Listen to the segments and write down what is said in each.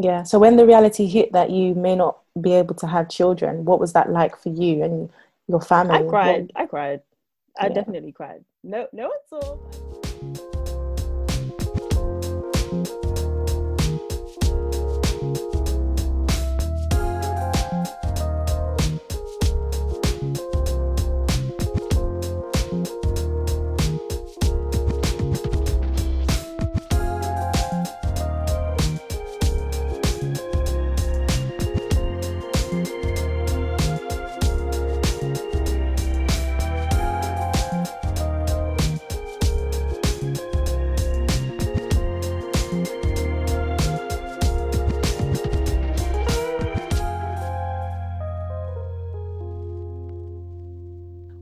Yeah. So when the reality hit that you may not be able to have children, what was that like for you and your family? I cried. What, I cried. I Yeah. definitely cried. No, no one saw.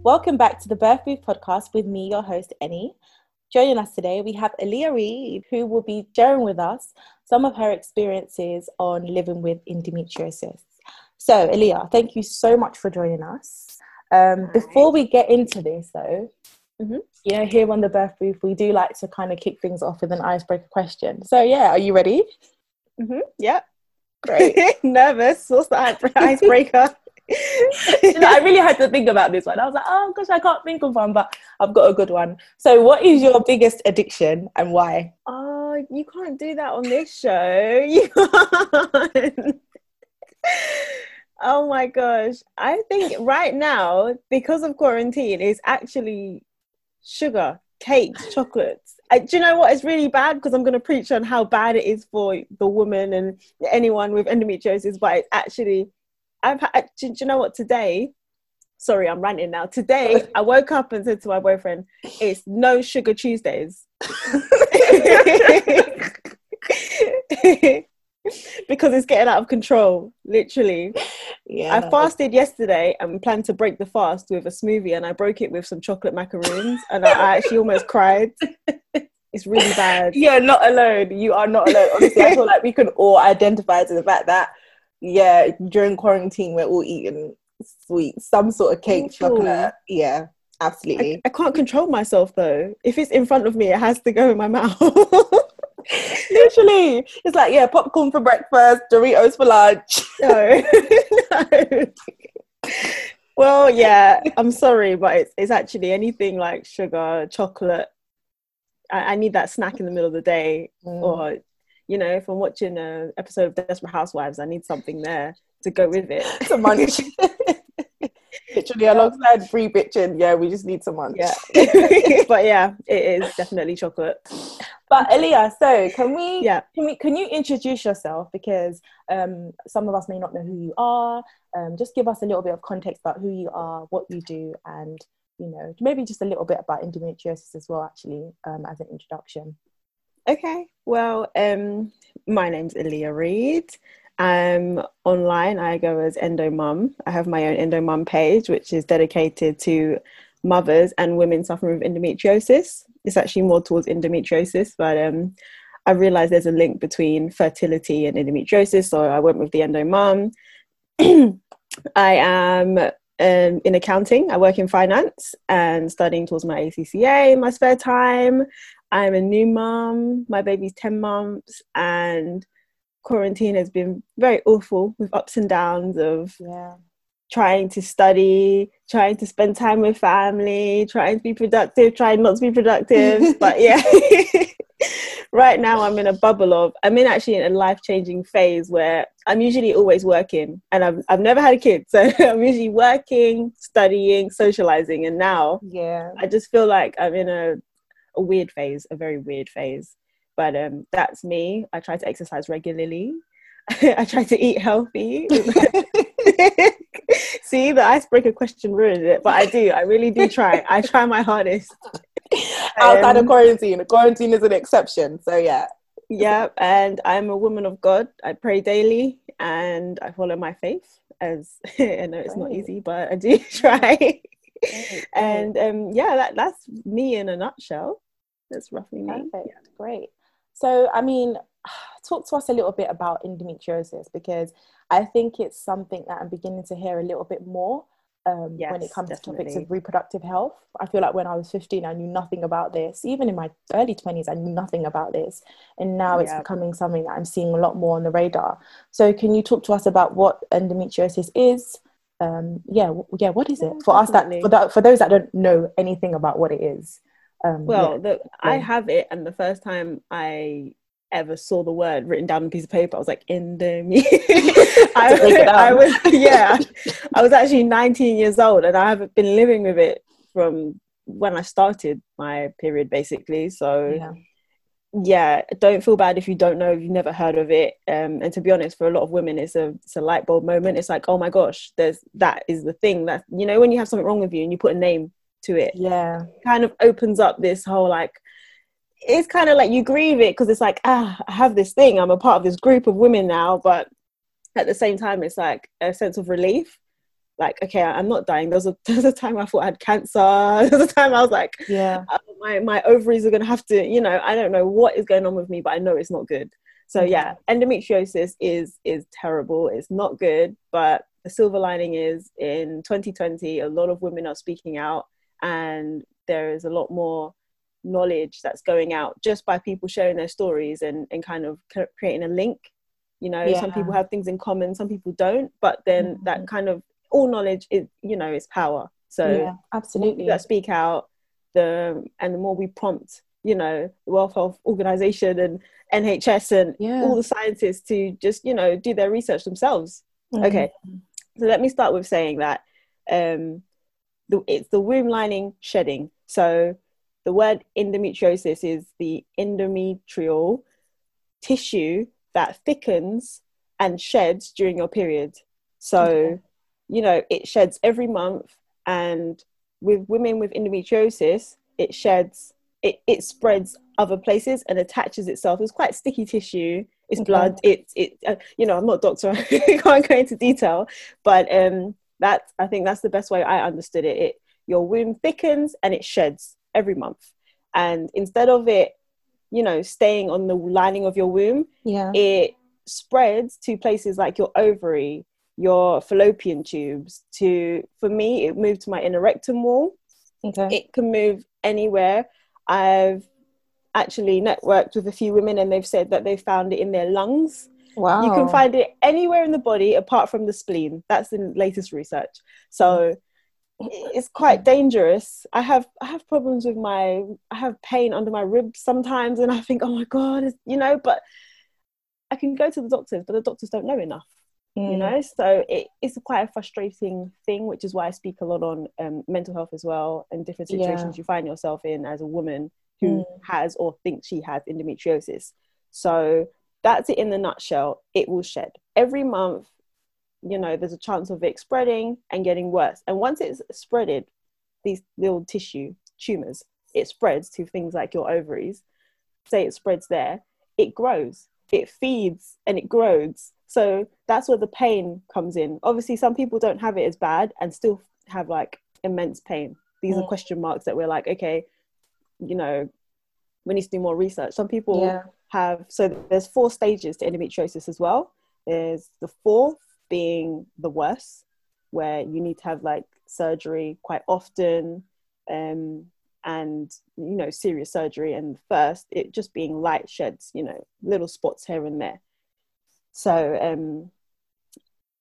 Welcome back to the Birth Booth podcast with me, your host, Annie. Joining us today, we have Aaliyah Reid, who will be sharing with us some of her experiences on living with endometriosis. So, Aaliyah, thank you so much for joining us. Um, before we get into this, though, Mhm. you know, here on the Birth Booth, we do like to kind of kick things off with an icebreaker question. So, yeah, are you ready? Mm-hmm. Yeah. Great. Nervous. What's the icebreaker? You know, I really had to think about this one. I was like, oh gosh, I can't think of one, but I've got a good one. So, what is your biggest addiction and why? Oh, you can't do that on this show. You can't. oh my gosh. I think right now, because of quarantine, it's actually sugar, cakes, chocolates. I, do you know what is really bad? Because I'm going to preach on how bad it is for the woman and anyone with endometriosis, but it's actually, I've had, do, do you know what today? Sorry, I'm ranting now. Today, I woke up and said to my boyfriend, it's no sugar Tuesdays. because it's getting out of control, literally. Yeah, I fasted yesterday and planned to break the fast with a smoothie, and I broke it with some chocolate macaroons, and I, actually almost cried. It's really bad. You're not alone. You are not alone. Honestly, I feel like we can all identify to the fact that, yeah, during quarantine, we're all eating sweets, some sort of cake, chocolate. Yeah, absolutely. I, I can't control myself though. If it's in front of me, it has to go in my mouth. Literally, it's like, yeah, popcorn for breakfast, Doritos for lunch. no. no. Well, yeah, I'm sorry, but it's, it's actually anything like sugar, chocolate. I, I need that snack in the middle of the day, Mm. or you know, if I'm watching an episode of Desperate Housewives, I need something there to go with it. some munch. Literally, alongside free bitching, yeah, we just need some munch. Yeah, but yeah, it is definitely chocolate. But Aaliyah, so can we? Yeah. Can we? Can you introduce yourself because um, some of us may not know who you are. Um, just give us a little bit of context about who you are, what you do, and you know maybe just a little bit about endometriosis as well. Actually, um, as an introduction. Okay, well, um, my name's Aaliyah Reid. Um, online, I go as Endo Mum. I have my own Endo Mum page, which is dedicated to mothers and women suffering with endometriosis. It's actually more towards endometriosis, but um, I realized there's a link between fertility and endometriosis, so I went with the Endo Mum. I am um, in accounting. I work in finance and studying towards my ACCA in my spare time. I'm a new mom. My baby's 10 months, and quarantine has been very awful with ups and downs of Yeah. trying to study, trying to spend time with family, trying to be productive, trying not to be productive. but yeah, right now I'm in a bubble of, I'm in actually in a life changing phase where I'm usually always working and I've, I've never had a kid. So I'm usually working, studying, socializing. And now Yeah. I just feel like I'm in a, a weird phase, a very weird phase. But um, that's me. I try to exercise regularly. I try to eat healthy. See, the icebreaker question ruined it, but I do. I really do try. I try my hardest. Outside of Um, quarantine, quarantine is an exception. So yeah. Yeah, and I'm a woman of God. I pray daily and I follow my faith. As I know it's not easy, but I do try. And um, yeah, that, that's me in a nutshell. That's roughly me. Perfect. Great. So, I mean, talk to us a little bit about endometriosis because I think it's something that I'm beginning to hear a little bit more. um, Yes, when it comes to topics of reproductive health. I feel like when I was 15, I knew nothing about this. Even in my early 20s, I knew nothing about this. And now it's Yeah. becoming something that I'm seeing a lot more on the radar. So, can you talk to us about what endometriosis is? Um, yeah, w- yeah. What is it Yeah, for us that definitely. for that for those that don't know anything about what it is? Um, Well, yeah. the, I have it, and the first time I ever saw the word written down on a piece of paper, I was like, break I, I was, yeah, I was actually 19 years old, and I haven't been living with it from when I started my period, basically. So, yeah, yeah, don't feel bad if you don't know, if you've never heard of it. Um, and to be honest, for a lot of women, it's a it's a light bulb moment. It's like, oh my gosh, there's that is the thing that you know when you have something wrong with you and you put a name to it. Yeah, kind of opens up this whole like it's kind of like you grieve it because it's like ah i have this thing. I'm a part of this group of women now. But at the same time it's like a sense of relief. Like okay i'm not dying. There's a there's a time i thought i had cancer. There's a time i was like yeah, uh, my my ovaries are going to have to you know i don't know what is going on with me but i know it's not good. So Mhm. yeah endometriosis is is terrible. It's not good but the silver lining is in 2020 a lot of women are speaking out and there is a lot more knowledge that's going out just by people sharing their stories and and kind of creating a link you know some people have things in common some people don't but then Mhm. that kind of all knowledge is you know is power so yeah, absolutely. that speak out the and the more we prompt you know the world health organization and nhs and Yeah. all the scientists to just you know do their research themselves okay Mhm. so let me start with saying that um the, it's the womb lining shedding. So the word endometriosis is the endometrial tissue that thickens and sheds during your period. So Okay. you know it sheds every month and with women with endometriosis it sheds it, it spreads other places and attaches itself. It's quite sticky tissue. It's Okay. blood. It's it uh, you know i'm not a doctor. I can't go into detail. But um that's i think that's the best way i understood it. It your womb thickens and it sheds every month. And instead of it you know staying on the lining of your womb yeah, it spreads to places like your ovary your fallopian tubes to for me it moved to my inner rectum wall. Okay, it can move anywhere. I've actually networked with a few women and they've said that they found it in their lungs wow, you can find it anywhere in the body apart from the spleen. That's the latest research. So it's quite dangerous. I have i have problems with my i have pain under my ribs sometimes and i think oh my god you know but i can go to the doctors but the doctors don't know enough you Mm, know? So it, it's quite a frustrating thing which is why i speak a lot on um, mental health as well and different Yeah. situations you find yourself in as a woman who Mm. has or thinks she has endometriosis. So that's it in the nutshell. It will shed. Every month you know there's a chance of it spreading and getting worse. And once it's spreaded these little tissue tumors it spreads to things like your ovaries. Say it spreads there it grows it feeds and it grows. So that's where the pain comes in. Obviously some people don't have it as bad and still have like immense pain. These are Mm. question marks that we're like okay you know we need to do more research. Some people yeah, have so there's four stages to endometriosis as well. There's the fourth being the worst where you need to have like surgery quite often um, and you know serious surgery. And first it just being light sheds you know little spots here and there. So um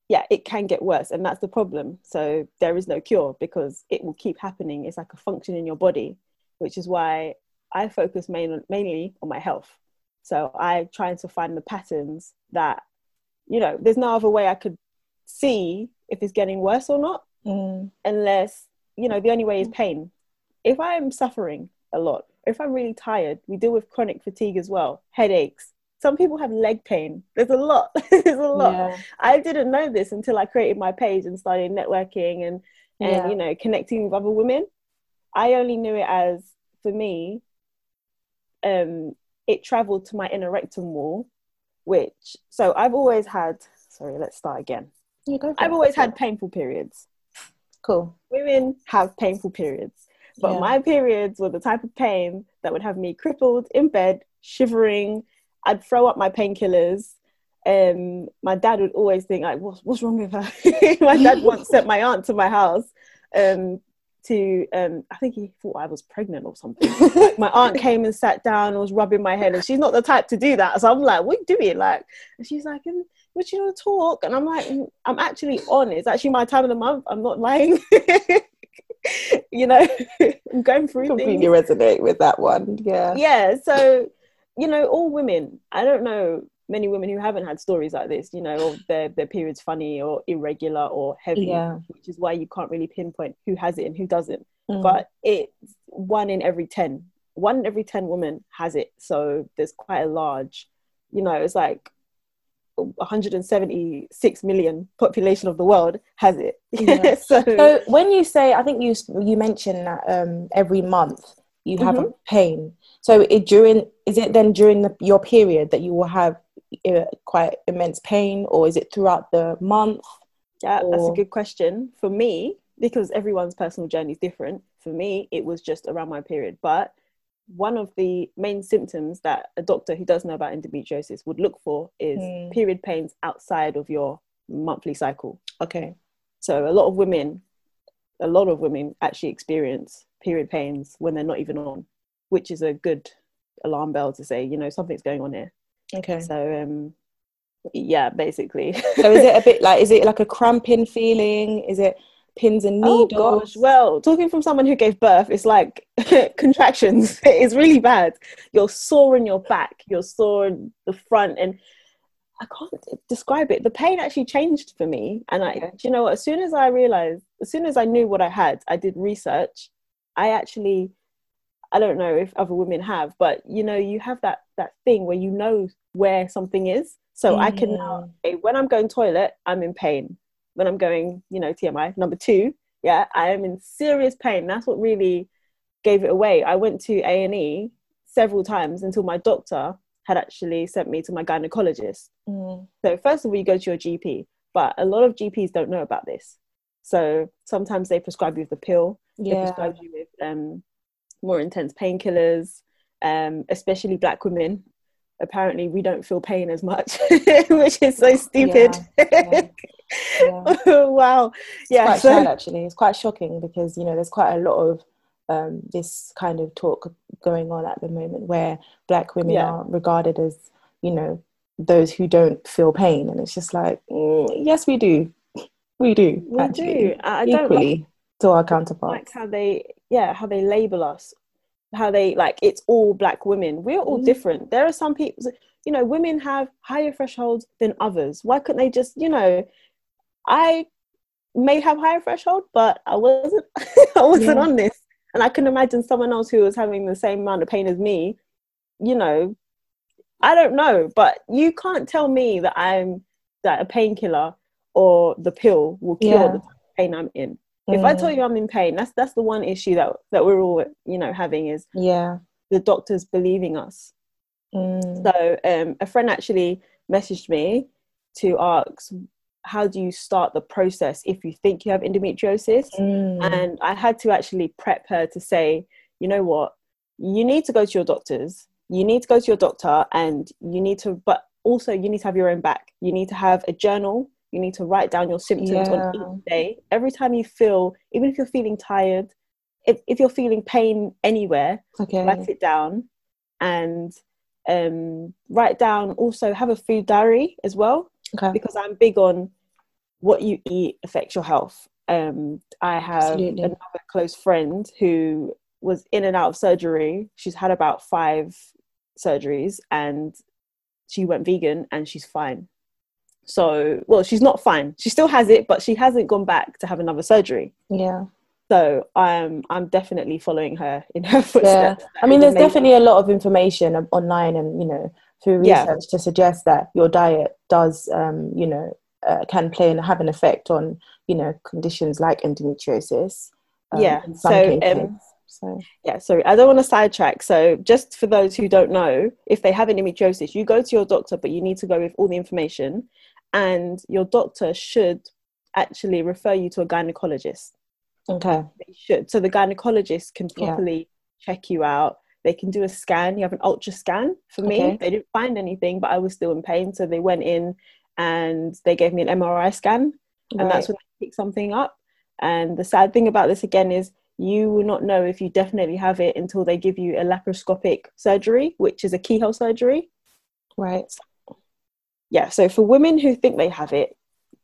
yeah it can get worse and that's the problem. So there is no cure because it will keep happening. It's like a function in your body which is why i focus main, mainly on my health so i try to find the patterns that you know there's no other way i could see if it's getting worse or not mm, unless you know the only way is pain. If i'm suffering a lot if i'm really tired we deal with chronic fatigue as well headaches. Some people have leg pain. There's a lot. There's a lot. Yeah, i didn't know this until i created my page and started networking and and yeah, you know connecting with other women. I only knew it as for me um it traveled to my inner rectum wall which so i've always had sorry let's start again go i've it. always had painful periods cool. women have painful periods but Yeah. my periods were the type of pain that would have me crippled in bed shivering i'd throw up my painkillers um, my dad would always think like, "What's what's wrong with her?" my dad once sent my aunt to my house um, to um, I think he thought I was pregnant or something. like, my aunt came and sat down and was rubbing my head, and she's not the type to do that. So I'm like, "What are you doing?" Like, and she's like, "Would you want to talk?" And I'm like, mm, "I'm actually on. It's actually my time of the month. I'm not lying." you know, I'm going through completely things. resonate with that one. Yeah, Yeah. So, you know, all women. I don't know many women who haven't had stories like this. You know, or their their periods funny or irregular or heavy. Yeah. Which is why you can't really pinpoint who has it and who doesn't. Mm. But it's one in every ten. One in every ten women has it. So there's quite a large. You know, it's like 176 million population of the world has it. Yeah. so, So when you say, I think you you mentioned that um, every month you have a pain. So it during is it then during the, your period that you will have quite immense pain, or is it throughout the month? Yeah, that's a good question. For me, because everyone's personal journey is different, for me, it was just around my period. But one of the main symptoms that a doctor who does know about endometriosis would look for is Mm. period pains outside of your monthly cycle. Okay. So a lot of women, a lot of women actually experience period pains when they're not even on, which is a good alarm bell to say, you know, something's going on here. Okay. So um yeah, basically. So is it a bit like is it like a cramping feeling? Is it pins and Oh needles? gosh. Well, talking from someone who gave birth, it's like contractions. It's really bad. You're sore in your back, you're sore in the front, and I can't describe it. The pain actually changed for me. And I, Okay. you know, as soon as I realized, as soon as I knew what I had, I did research. I actually, I don't know if other women have, but you know, you have that that thing where you know where something is. So I can now, Mm. okay, when I'm going toilet, I'm in pain. When I'm going, you know, TMI number two, yeah, I am in serious pain. That's what really gave it away. I went to A and E several times until my doctor had actually sent me to my gynecologist. Mm. So first of all, you go to your GP, but a lot of GPs don't know about this. So sometimes they prescribe you with the pill. They Yeah. prescribe you with um, more intense painkillers, um, especially black women. Apparently, we don't feel pain as much, which is so stupid. yeah. Yeah. wow. It's Yeah. quite so- sad actually. It's quite shocking because you know there's quite a lot of um, this kind of talk going on at the moment where black women Yeah. are regarded as you know those who don't feel pain, and it's just like mm, yes, we do, we do we actually do. I I don't like equally to our counterparts. like how they yeah how they label us how they like it's all black women we're all Mhm. different there are some people you know women have higher thresholds than others why couldn't they just you know i may have higher threshold but i wasn't i wasn't Yeah. on this and i can imagine someone else who was having the same amount of pain as me you know i don't know but you can't tell me that i'm that a painkiller or the pill will cure Yeah. the pain i'm in if I tell you I'm in pain, that's that's the one issue that that we're all you know having is yeah, the doctors believing us. Mm, So um, a friend actually messaged me to ask, how do you start the process if you think you have endometriosis? mm, And I had to actually prep her to say, you know what, you need to go to your doctors. You need to go to your doctor, and you need to, but also you need to have your own back. You need to have a journal. You need to write down your symptoms on each day. Every time you feel, even if you're feeling tired, if, if you're feeling pain anywhere, okay, write it down and um, write down also have a food diary as well okay, because i'm big on what you eat affects your health. Um, i have Absolutely. another close friend who was in and out of surgery. She's had about five surgeries and she went vegan and she's fine so well she's not fine she still has it but she hasn't gone back to have another surgery yeah. so i'm i'm definitely following her in her footsteps. Yeah, I mean, there's amazing. definitely a lot of information online and you know through Yeah. research to suggest that your diet does, um, you know, uh, can play and have an effect on you know conditions like endometriosis. um, Yeah, so, um, so yeah sorry i don't want to sidetrack so just for those who don't know if they have endometriosis you go to your doctor but you need to go with all the information and your doctor should actually refer you to a gynecologist okay, they should so the gynecologist can Yeah. properly check you out they can do a scan. You have an ultra scan. For me, Okay. they didn't find anything, but I was still in pain. So they went in and they gave me an MRI scan, and that's when they picked something up. And the sad thing about this again is you will not know if you definitely have it until they give you a laparoscopic surgery, which is a keyhole surgery. right. Yeah, so for women who think they have it,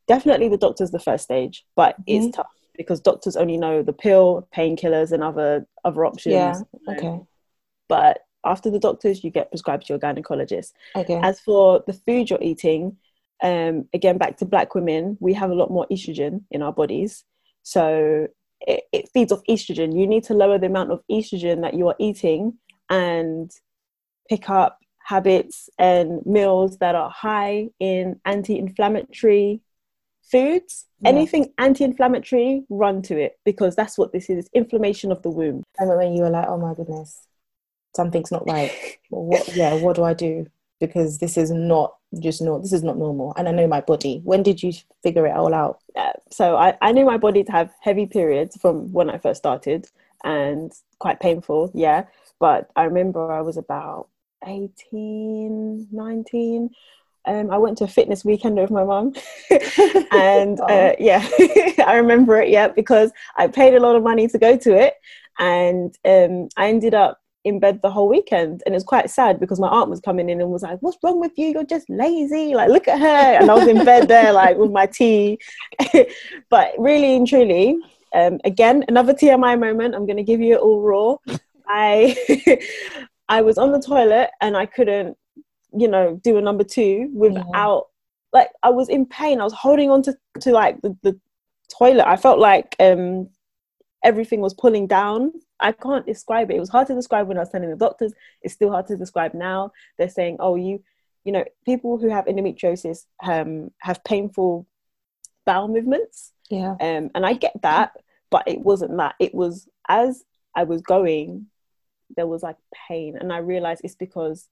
definitely the doctor's the first stage, but Mhm. it's tough because doctors only know the pill, painkillers, and other other options. Yeah. Okay. But after the doctors, you get prescribed to your gynecologist. Okay. As for the food you're eating, um, again, back to black women, we have a lot more estrogen in our bodies. So it, it feeds off estrogen. You need to lower the amount of estrogen that you are eating and pick up habits and meals that are high in anti inflammatory foods. Yeah. Anything anti inflammatory, run to it because that's what this is inflammation of the womb. I remember when you were like, "Oh my goodness, something's not right." Well, what? Yeah. What do I do? Because this is not just not. This is not normal, and I know my body. When did you figure it all out? uh, so I, I knew my body to have heavy periods from when I first started and quite painful, yeah. But I remember I was about 18, 19. Um, I went to a fitness weekend with my mum. and Oh. uh, yeah, I remember it, yeah, because I paid a lot of money to go to it. And um, I ended up in bed the whole weekend. And it was quite sad because my aunt was coming in and was like, What's wrong with you? You're just lazy. Like, look at her. And I was in bed there, like, with my tea. but really and truly, um, again, another TMI moment. I'm going to give you it all raw. I, I was on the toilet and I couldn't, you know, do a number two without, like, I was in pain. I was holding on to, to like the, the toilet. I felt like um, everything was pulling down. I can't describe it. It was hard to describe when I was telling the doctors. It's still hard to describe now. They're saying, "Oh, you, you know, people who have endometriosis um, have painful bowel movements." Yeah. Um, and I get that, but it wasn't that. It was as I was going, there was like pain, and I realized it's because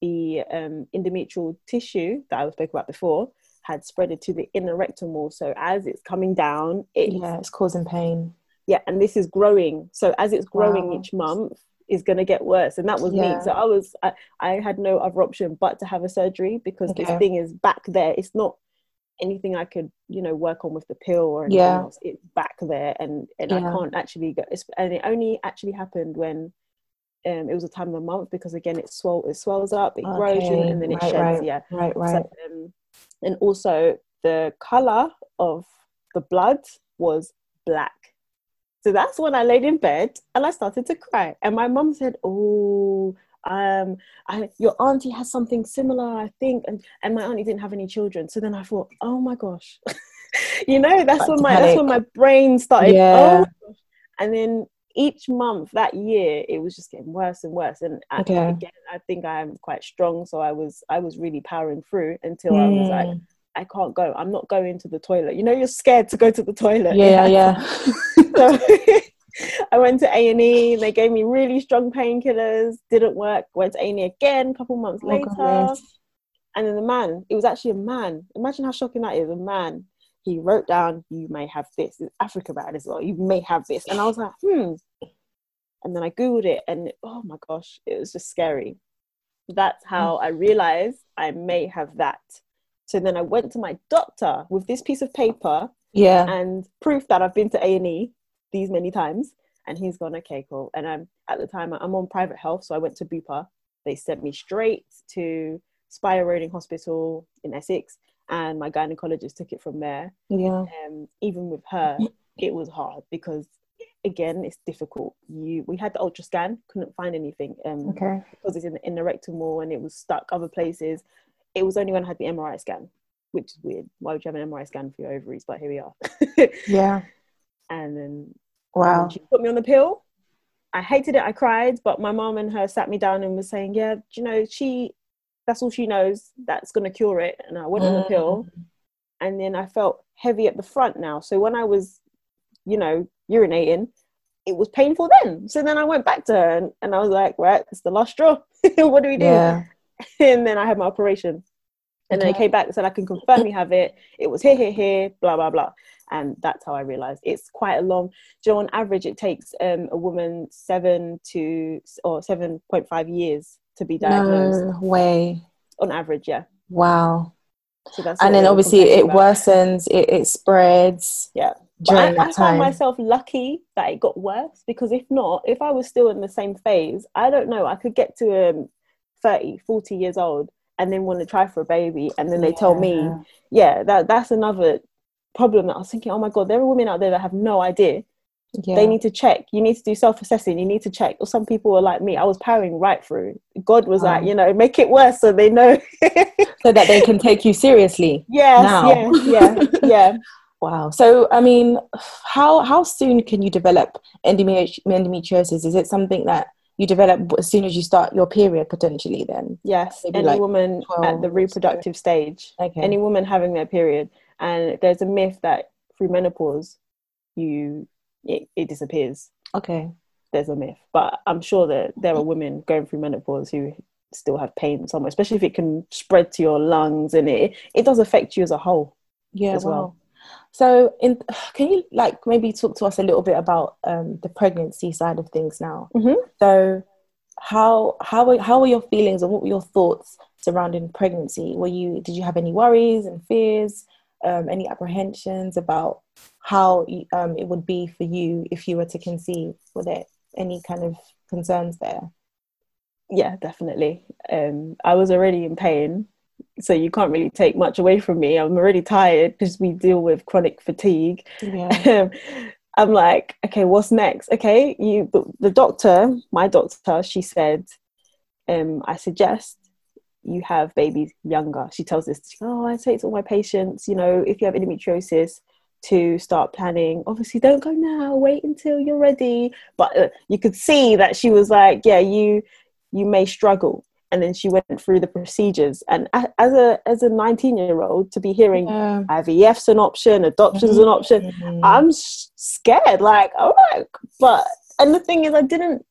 the um, endometrial tissue that I spoke about before had spread it to the inner rectum wall. So as it's coming down, it Yeah. It's causing pain. yeah and this is growing so as it's growing Wow. each month is going to get worse and that was Yeah. me so i was I, I had no other option but to have a surgery because Okay. this thing is back there it's not anything i could you know work on with the pill or anything Yeah. else it's back there and and i can't actually go it's, and it only actually happened when um, it was a time of the month because again it swell it swells up it grows Okay. and then it Right, sheds right. yeah Right. Right. so, um, and also the color of the blood was black. So that's when I laid in bed and I started to cry. And my mum said, "Oh, um, I, your auntie has something similar, I think." And and my auntie didn't have any children. So then I thought, "Oh my gosh." you know, that's Like when my that's when my brain started. Yeah. Oh. And then each month that year it was just getting worse and worse and I- Okay. again i think i'm quite strong so i was i was really powering through until i was like Mm. I can't go. I'm not going to the toilet. You know, you're scared to go to the toilet. yeah. Yeah. So I went to A and E. They gave me really strong painkillers. Didn't work. Went to A and E again. A couple months Oh, later, goodness. and then the man. It was actually a man. Imagine how shocking that is. A man. He wrote down, "You may have this." It's Africa bad as well. You may have this, and I was like, hmm. And then I googled it, and oh my gosh, it was just scary. That's how I realized I may have that. So then I went to my doctor with this piece of paper Yeah. and proof that I've been to A and E these many times, and he's gone, okay, cool. And I'm at the time I'm on private health, so I went to Bupa. They sent me straight to Spire Roding Hospital in Essex, and my gynecologist took it from there. Yeah. Um, even with her, it was hard because again, it's difficult. You we had the ultra scan, couldn't find anything. Um, Okay. because it's in the, in the rectum wall and it was stuck other places. It was only when I had the MRI scan, which is weird. Why would you have an MRI scan for your ovaries? But here we are. Yeah. and then Wow. and she put me on the pill. I hated it. I cried, but my mom and her sat me down and was saying, "Yeah, you know, she that's all she knows. That's gonna cure it." And I went on the pill, Mm. and then I felt heavy at the front now. So when I was, you know, urinating, it was painful then. So then I went back to her and, and I was like, right, it's the last straw. what do we do? Yeah. and then I had my operation. And then Okay. they came back and said, I can confirm you have it. It was here, here, here, blah, blah, blah. and that's how I realized it's quite a long. Know, on average, it takes um, a woman seven to or seven point five years to be diagnosed. No way. On average, yeah. Wow. So that's And then obviously it about. worsens, it, it spreads Yeah. During I, I that found time. myself lucky that it got worse because if not, if I was still in the same phase, I don't know, I could get to um, 30, 40 years old and then want to try for a baby. And then they tell me, Yeah. yeah, that, that's another problem that I was thinking, oh my God, there are women out there that have no idea. Yeah. They need to check. You need to do self assessing. You need to check. Or some people were like me. I was powering right through. God was like, um. you know, make it worse so they know. so that they can take you seriously. yes, Now. yeah, yeah, yeah. Wow. So, I mean, how how soon can you develop endometri- endometriosis? Is it something that you develop as soon as you start your period, potentially? Then, Yes, Maybe any like woman 12 at the or so. reproductive stage, okay. any woman having their period, and there's a myth that through menopause, you it, it disappears. okay. There's a myth, but I'm sure that there are women going through menopause who still have pain somewhere, especially if it can spread to your lungs and it it does affect you as a whole. Yeah. as wow. well. So, in can you like maybe talk to us a little bit about um, the pregnancy side of things now? Mhm. So, how how were, how were your feelings and what were your thoughts surrounding pregnancy? Were you did you have any worries and fears, um, any apprehensions about how um, it would be for you if you were to conceive? Were there any kind of concerns there? Yeah, definitely. Um, I was already in pain, so you can't really take much away from me. I'm already tired because we deal with chronic fatigue. Yeah. um, I'm like, okay, what's next? Okay, you, the, the doctor, my doctor, she said, um, I suggest you have babies younger. She tells us, oh, I say to all my patients, you know, if you have endometriosis, to start planning. Obviously, don't go now. Wait until you're ready. But uh, you could see that she was like, yeah, you you may struggle. And then she went through the procedures. And as a as a 19 year old, to be hearing Yeah. IVF's an option, adoption's an option. Mm. I'm scared. Like, all right, but and the thing is, I didn't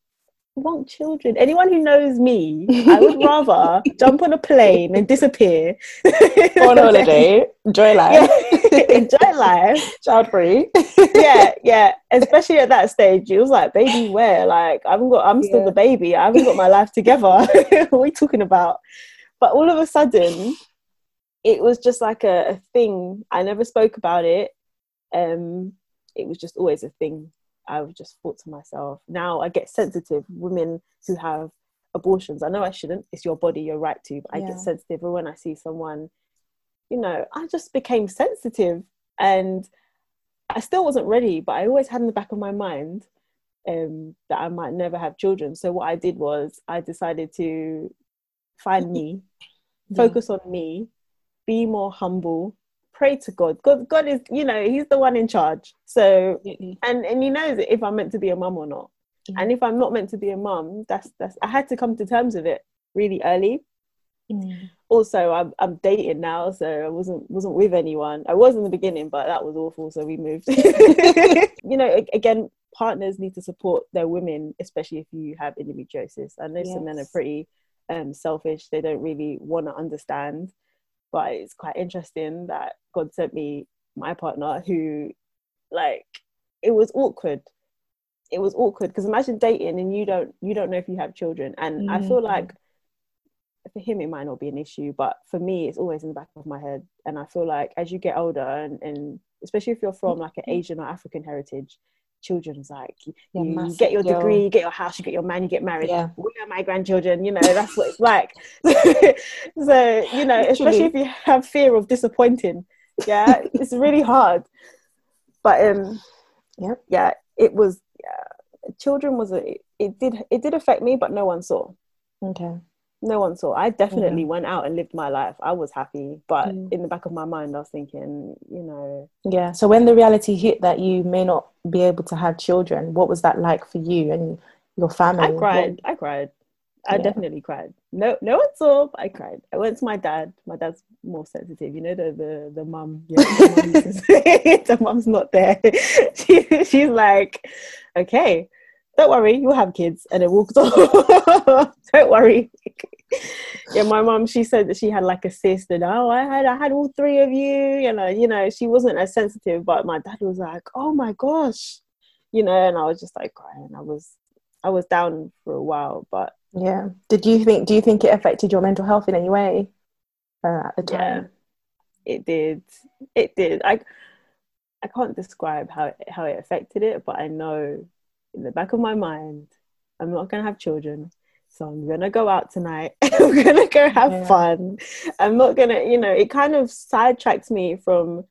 want children. Anyone who knows me, I would rather jump on a plane and disappear. On holiday, enjoy life. Enjoy life. child free. Yeah, yeah. Especially at that stage, it was like, baby, where? Like, I haven't got. I'm still Yeah. the baby. I haven't got my life together. what are we talking about? But all of a sudden, it was just like a, a thing. I never spoke about it. Um, it was just always a thing. I was just thought to myself. Now I get sensitive. Women who have abortions. I know I shouldn't. It's your body. You're right to. But I Yeah. get sensitive or when I see someone. You know, I just became sensitive, and I still wasn't ready. But I always had in the back of my mind um, that I might never have children. So what I did was I decided to find me, focus on me, be more humble, pray to God. God, God is, you know, He's the one in charge. So Absolutely. and and He knows if I'm meant to be a mum or not. Yeah. And if I'm not meant to be a mum, that's that's I had to come to terms with it really early. Mm. Also, I'm I'm dating now, so I wasn't wasn't with anyone. I was in the beginning, but that was awful. So we moved. you know, again, partners need to support their women, especially if you have endometriosis. I know some men are pretty um, selfish; they don't really want to understand. But it's quite interesting that God sent me my partner, who, like, it was awkward. It was awkward because imagine dating and you don't you don't know if you have children, and I feel Mm. like for him it might not be an issue but for me it's always in the back of my head. And i feel like as you get older and, and especially if you're from like an asian or african heritage children's like you, you get your degree you get your house you get your man you get married. Yeah. where are my grandchildren you know that's what it's like. So you know especially if you have fear of disappointing yeah it's really hard but um yeah yeah it was yeah, children was a it did it did affect me but no one saw Okay. no one saw. I definitely went out and lived my life. I was happy, but Mm. in the back of my mind, I was thinking, you know, Yeah. So when the reality hit that you may not be able to have children, what was that like for you and your family? I cried. I cried. I Yeah. definitely cried. No, no one saw. I cried. I went to my dad. My dad's more sensitive. You know the the the mum. Yeah, the, mum mum's not there. She, she's like, okay, don't worry, you'll have kids, and it walks off. don't worry. yeah, my mom, she said that she had like a sister. and oh, I had, I had all three of you. You know, you know, she wasn't as sensitive, but my dad was like, oh my gosh, you know, and I was just like crying. I was, I was down for a while, but yeah. Did you think? Do you think it affected your mental health in any way uh, at the time? Yeah, it did. It did. I, I can't describe how it, how it affected it, but I know in the back of my mind, I'm not gonna have children. So I'm gonna go out tonight. I'm gonna go have yeah. fun. I'm not gonna, you know, it kind of sidetracks me from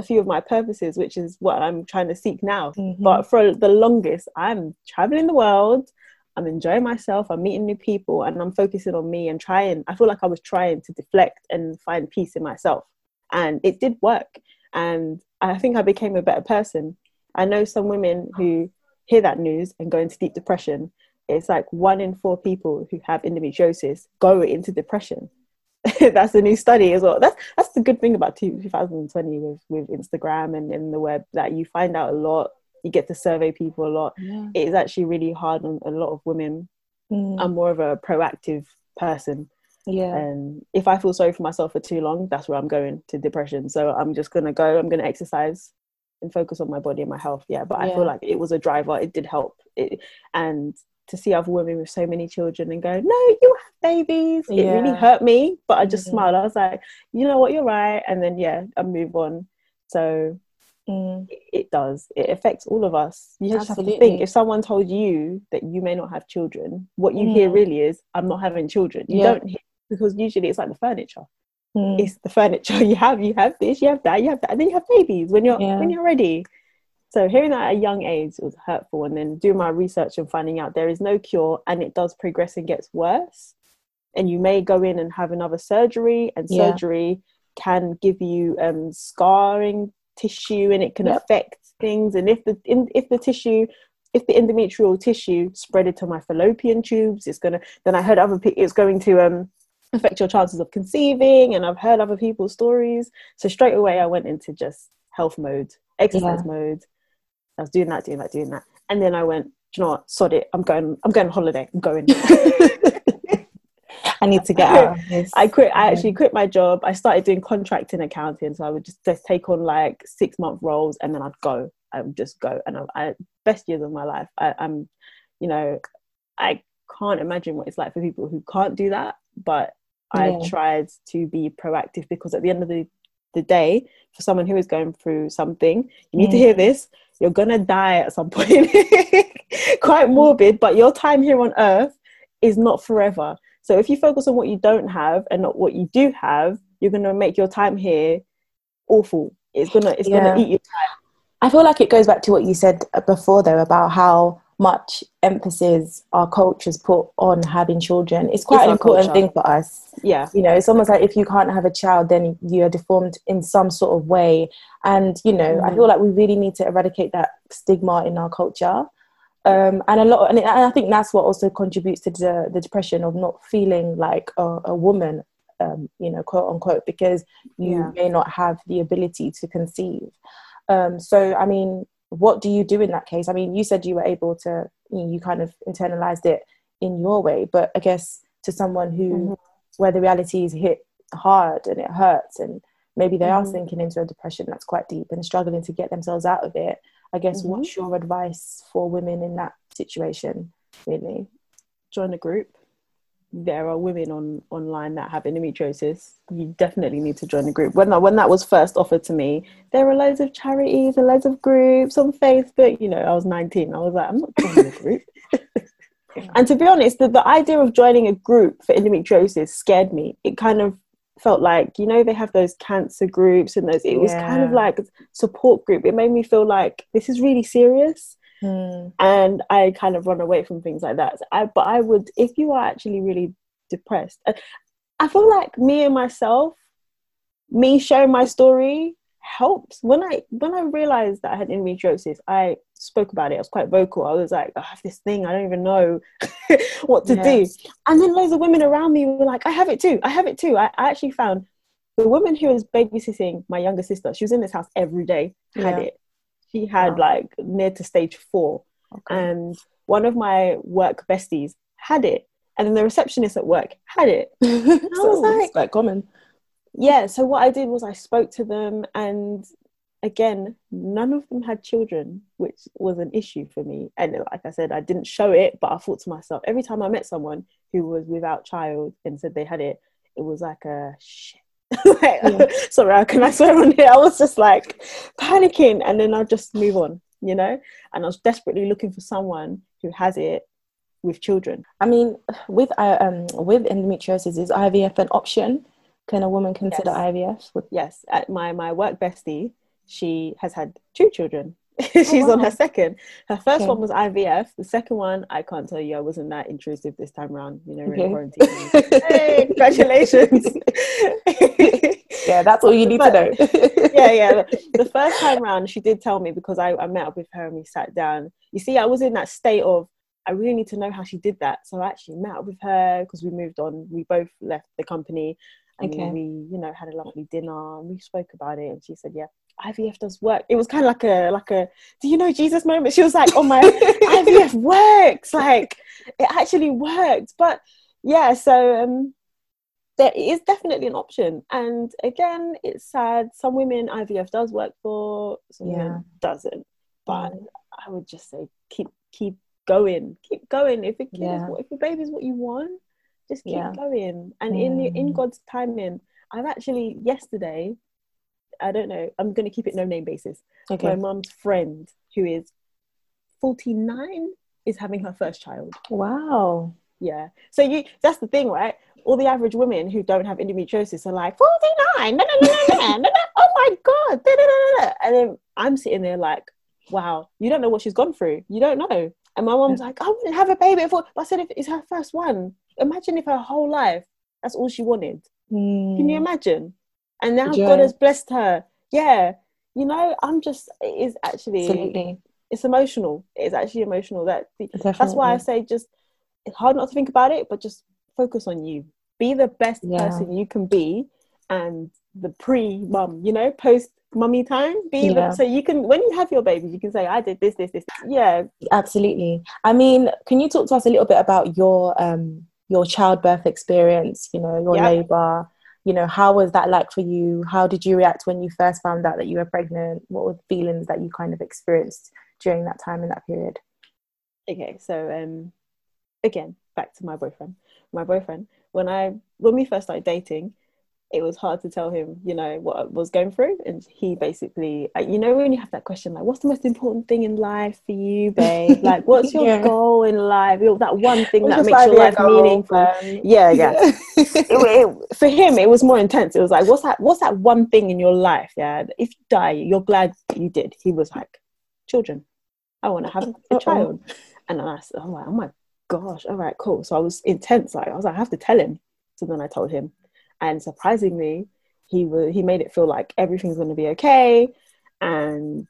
a few of my purposes, which is what I'm trying to seek now. Mm-hmm. But for the longest, I'm traveling the world. I'm enjoying myself. I'm meeting new people, and I'm focusing on me and trying. I feel like I was trying to deflect and find peace in myself, and it did work. And I think I became a better person. I know some women who hear that news and go into deep depression it's like one in four people who have endometriosis go into depression. that's a new study as well. That's that's the good thing about 2020 with with Instagram and in the web that you find out a lot. You get to survey people a lot. Yeah. It is actually really hard on a lot of women. Mm. I'm more of a proactive person. Yeah. And if I feel sorry for myself for too long, that's where I'm going to depression. So I'm just gonna go. I'm gonna exercise and focus on my body and my health. Yeah. But yeah. I feel like it was a driver. It did help. It, and to see other women with so many children and go, no, you have babies. It yeah. really hurt me, but I just mm-hmm. smiled. I was like, you know what, you're right. And then, yeah, I move on. So mm. it, it, does. It affects all of us. You just Absolutely. have to think if someone told you that you may not have children, what you mm. hear really is, I'm not having children. You yeah. don't hear, because usually it's like the furniture. Mm. It's the furniture you have. You have this, you have that, you have that, and then you have babies when you're yeah. when you're ready. So hearing that at a young age was hurtful, and then doing my research and finding out there is no cure, and it does progress and gets worse. And you may go in and have another surgery, and yeah. surgery can give you um, scarring tissue, and it can yep. affect things. And if the in, if the tissue if the endometrial tissue spread into my fallopian tubes, it's gonna. Then I heard other people. It's going to um, affect your chances of conceiving, and I've heard other people's stories. So straight away, I went into just health mode, exercise yeah. mode, I was doing that, doing that, doing that. And then I went, you know what, sod it, I'm going, I'm going on holiday, I'm going. I need to get out. I quit. I actually quit my job. I started doing contracting accounting, so I would just, just take on like six month roles, and then I'd go. I would just go, and I, I best years of my life. I, I'm, you know, I can't imagine what it's like for people who can't do that. But yeah. I tried to be proactive because at the end of the, the day, for someone who is going through something, you need to hear this you're gonna die at some point. Quite morbid, but your time here on earth is not forever. So if you focus on what you don't have and not what you do have, you're gonna make your time here awful. It's gonna it's yeah. gonna eat your time. I feel like it goes back to what you said before though about how much emphasis our cultures put on having children. It's quite it's an important culture. thing for us. Yeah. You know, it's almost like if you can't have a child, then you're deformed in some sort of way. And, you know, mm. I feel like we really need to eradicate that stigma in our culture. Um, and a lot, and, I think that's what also contributes to the, the depression of not feeling like a, a woman, um, you know, quote unquote, because you yeah. may not have the ability to conceive. Um, so, I mean, what do you do in that case? I mean, you said you were able to, you, know, you kind of internalized it in your way, but I guess to someone who, mm-hmm. where the reality is hit hard and it hurts, and maybe they mm-hmm. are sinking into a depression that's quite deep and struggling to get themselves out of it. I guess mm-hmm. what's your advice for women in that situation, really? Join a group there are women on online that have endometriosis, you definitely need to join a group. When that, when that was first offered to me, there were loads of charities and loads of groups on Facebook. You know, I was 19. I was like, I'm not joining a group. and to be honest, the, the idea of joining a group for endometriosis scared me. It kind of felt like, you know, they have those cancer groups and those, it was kind of like support group. It made me feel like this is really serious Mm. And I kind of run away from things like that. So I, but I would, if you are actually really depressed, I feel like me and myself, me sharing my story helps. When I when I realized that I had endometriosis, I spoke about it. I was quite vocal. I was like, I have this thing. I don't even know what to yes. do. And then loads of women around me were like, I have it too. I have it too. I, I actually found the woman who was babysitting my younger sister. She was in this house every day. Had yeah. it she had like near to stage four. Okay. And one of my work besties had it. and then the receptionist at work had it. I was like, quite common. Yeah. So what I did was I spoke to them, and again, none of them had children, which was an issue for me. And like I said, I didn't show it, but I thought to myself every time I met someone who was without child and said they had it, it was like a shit. like, yeah. sorry, can I swear on here? I was just like panicking, and then I'll just move on, you know. And I was desperately looking for someone who has it with children. I mean, with um with endometriosis, is IVF an option? Can a woman consider yes. IVF? Yes, at my my work bestie, she has had two children. She's oh, wow. on her second. Her first okay. one was IVF. The second one, I can't tell you, I wasn't that intrusive this time around. You know, okay. in quarantine. hey, congratulations. yeah, that's all you need to know. yeah, yeah. The first time around, she did tell me because I, I met up with her and we sat down. You see, I was in that state of I really need to know how she did that. So I actually met up with her because we moved on. We both left the company and okay. we, you know, had a lovely dinner and we spoke about it. And she said, "Yeah, IVF does work." It was kind of like a like a, do you know Jesus moment? She was like, "Oh my, IVF works! Like it actually works." But yeah, so um, there is definitely an option. And again, it's sad. Some women IVF does work for, some yeah. women doesn't. But. I would just say keep keep going, keep going. If it yeah. is, if your baby is what you want, just keep yeah. going. And mm. in in God's timing, I've actually yesterday, I don't know, I'm gonna keep it no name basis. Okay. My mom's friend who is 49 is having her first child. Wow. Yeah. So you that's the thing, right? All the average women who don't have endometriosis are like 49. No, no, no, no, no, no. Oh my god. Da, da, da, da. And then I'm sitting there like, wow, you don't know what she's gone through. You don't know. And my mom's like, I wouldn't have a baby before. But I said, if it's her first one, imagine if her whole life, that's all she wanted. Mm. Can you imagine? And now God has blessed her. Yeah. You know, I'm just, it is actually, Absolutely. it's emotional. It's actually emotional. That Definitely. That's why I say just, it's hard not to think about it, but just focus on you. Be the best yeah. person you can be. And the pre mum, you know, post mummy time be yeah. so you can when you have your baby you can say i did this this this yeah absolutely i mean can you talk to us a little bit about your um your childbirth experience you know your yep. labor you know how was that like for you? How did you react when you first found out that you were pregnant? What were the feelings that you kind of experienced during that time in that period? Okay so um again back to my boyfriend. My boyfriend when i when we first started dating it was hard to tell him, you know, what I was going through. And he basically, uh, you know, when you have that question, like, what's the most important thing in life for you, babe? Like, what's your yeah. goal in life? That one thing that makes your life meaningful. Yeah, yeah. it, it, for him, it was more intense. It was like, what's that? What's that one thing in your life? Yeah, if you die, you're glad you did. He was like, children. I want to have a Uh-oh. child. And I said, oh, oh my gosh, all right, cool. So I was intense. Like I was like, I have to tell him. So then I told him and surprisingly he was he made it feel like everything's going to be okay and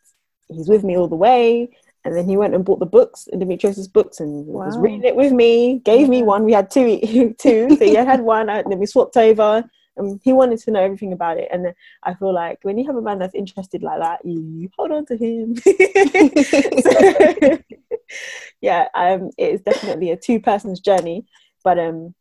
he's with me all the way. And then he went and bought the books endometriosis books and wow. was reading it with me gave me one. We had two two so he had one and then we swapped over and he wanted to know everything about it. And i feel like when you have a man that's interested like that you hold on to him. So, yeah um it is definitely a two person's journey. But um